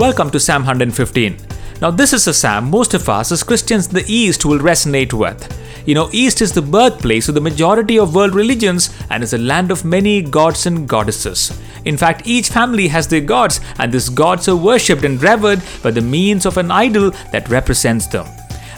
Welcome to Psalm 115. Now, this is a psalm most of us as Christians in the East will resonate with. You know, East is the birthplace of the majority of world religions and is a land of many gods and goddesses. In fact, each family has their gods, and these gods are worshipped and revered by the means of an idol that represents them.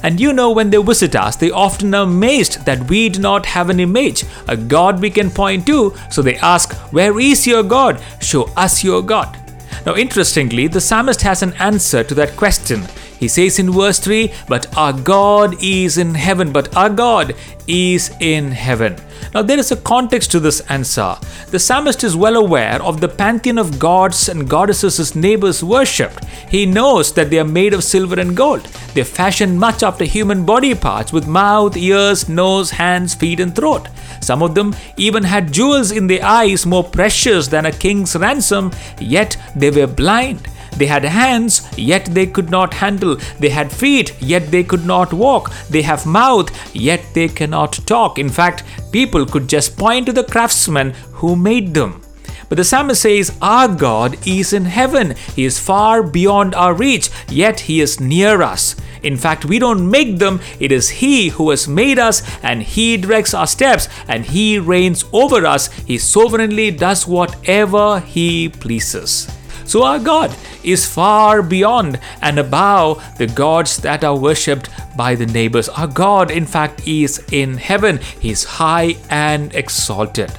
And you know, when they visit us, they often are amazed that we do not have an image, a God we can point to. So they ask, Where is your God? Show us your God. Now, interestingly, the psalmist has an answer to that question. He says in verse 3, But our God is in heaven, but our God is in heaven. Now, there is a context to this answer. The psalmist is well aware of the pantheon of gods and goddesses his neighbors worshipped. He knows that they are made of silver and gold. They are fashioned much after human body parts with mouth, ears, nose, hands, feet, and throat. Some of them even had jewels in their eyes more precious than a king's ransom, yet they were blind. They had hands, yet they could not handle. They had feet, yet they could not walk. They have mouth, yet they cannot talk. In fact, people could just point to the craftsman who made them. But the psalmist says, Our God is in heaven. He is far beyond our reach, yet He is near us. In fact, we don't make them, it is He who has made us, and He directs our steps, and He reigns over us. He sovereignly does whatever He pleases. So our God is far beyond and above the gods that are worshipped by the neighbors. Our God, in fact, is in heaven. He is high and exalted.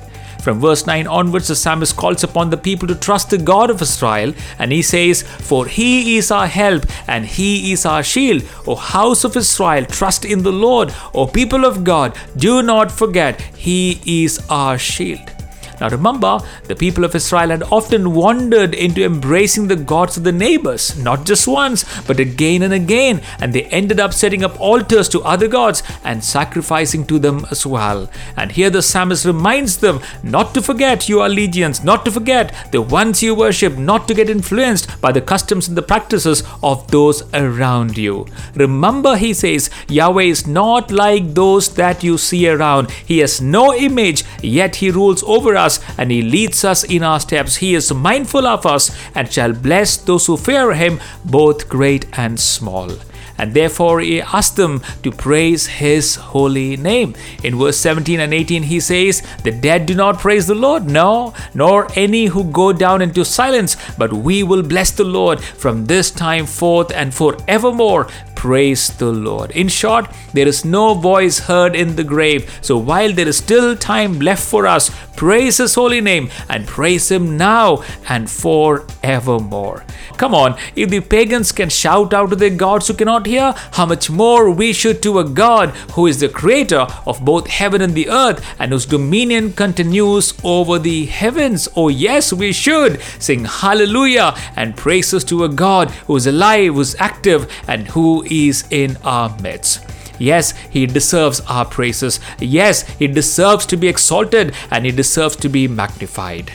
From verse 9 onwards, the psalmist calls upon the people to trust the God of Israel, and he says, For he is our help and he is our shield. O house of Israel, trust in the Lord. O people of God, do not forget, he is our shield. Now remember, the people of Israel had often wandered into embracing the gods of the neighbors, not just once, but again and again, and they ended up setting up altars to other gods and sacrificing to them as well. And here the psalmist reminds them not to forget your allegiance, not to forget the ones you worship, not to get influenced by the customs and the practices of those around you. Remember, he says, Yahweh is not like those that you see around. He has no image, yet he rules over us us and He leads us in our steps. He is mindful of us and shall bless those who fear Him, both great and small and therefore he asked them to praise his holy name. In verse 17 and 18, he says, The dead do not praise the Lord, no, nor any who go down into silence, but we will bless the Lord from this time forth and forevermore. Praise the Lord. In short, there is no voice heard in the grave. So while there is still time left for us, praise His holy name and praise Him now and forevermore. Come on, if the pagans can shout out to their gods who cannot hear, how much more we should to a God who is the creator of both heaven and the earth and whose dominion continues over the heavens. Oh, yes, we should sing hallelujah and praises to a God who is alive, who is active, and who is in our midst. Yes, he deserves our praises. Yes, he deserves to be exalted and he deserves to be magnified.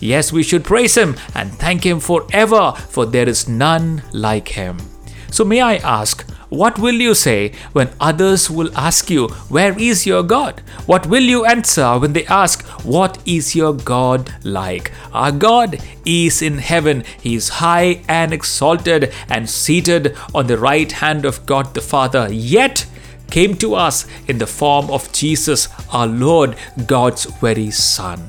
Yes, we should praise him and thank him forever, for there is none like him. So, may I ask, what will you say when others will ask you, Where is your God? What will you answer when they ask, What is your God like? Our God is in heaven. He is high and exalted and seated on the right hand of God the Father. Yet, came to us in the form of Jesus, our Lord, God's very Son.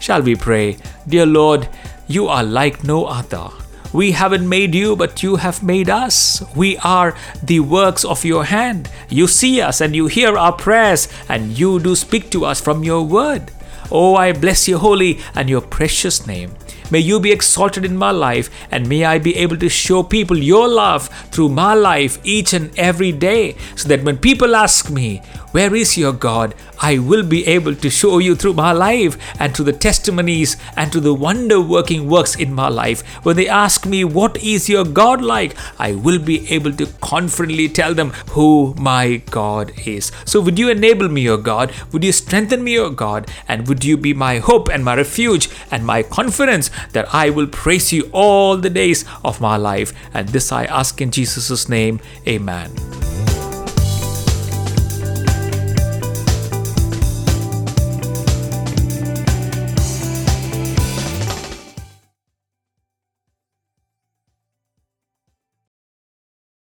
Shall we pray? Dear Lord, you are like no other. We haven't made you, but you have made us. We are the works of your hand. You see us and you hear our prayers, and you do speak to us from your word. Oh, I bless your holy and your precious name. May you be exalted in my life, and may I be able to show people your love through my life each and every day, so that when people ask me, Where is your God? I will be able to show you through my life and through the testimonies and to the wonder working works in my life. When they ask me, What is your God like? I will be able to confidently tell them who my God is. So, would you enable me, O God? Would you strengthen me, O God? And would you be my hope and my refuge and my confidence that I will praise you all the days of my life? And this I ask in Jesus' name. Amen.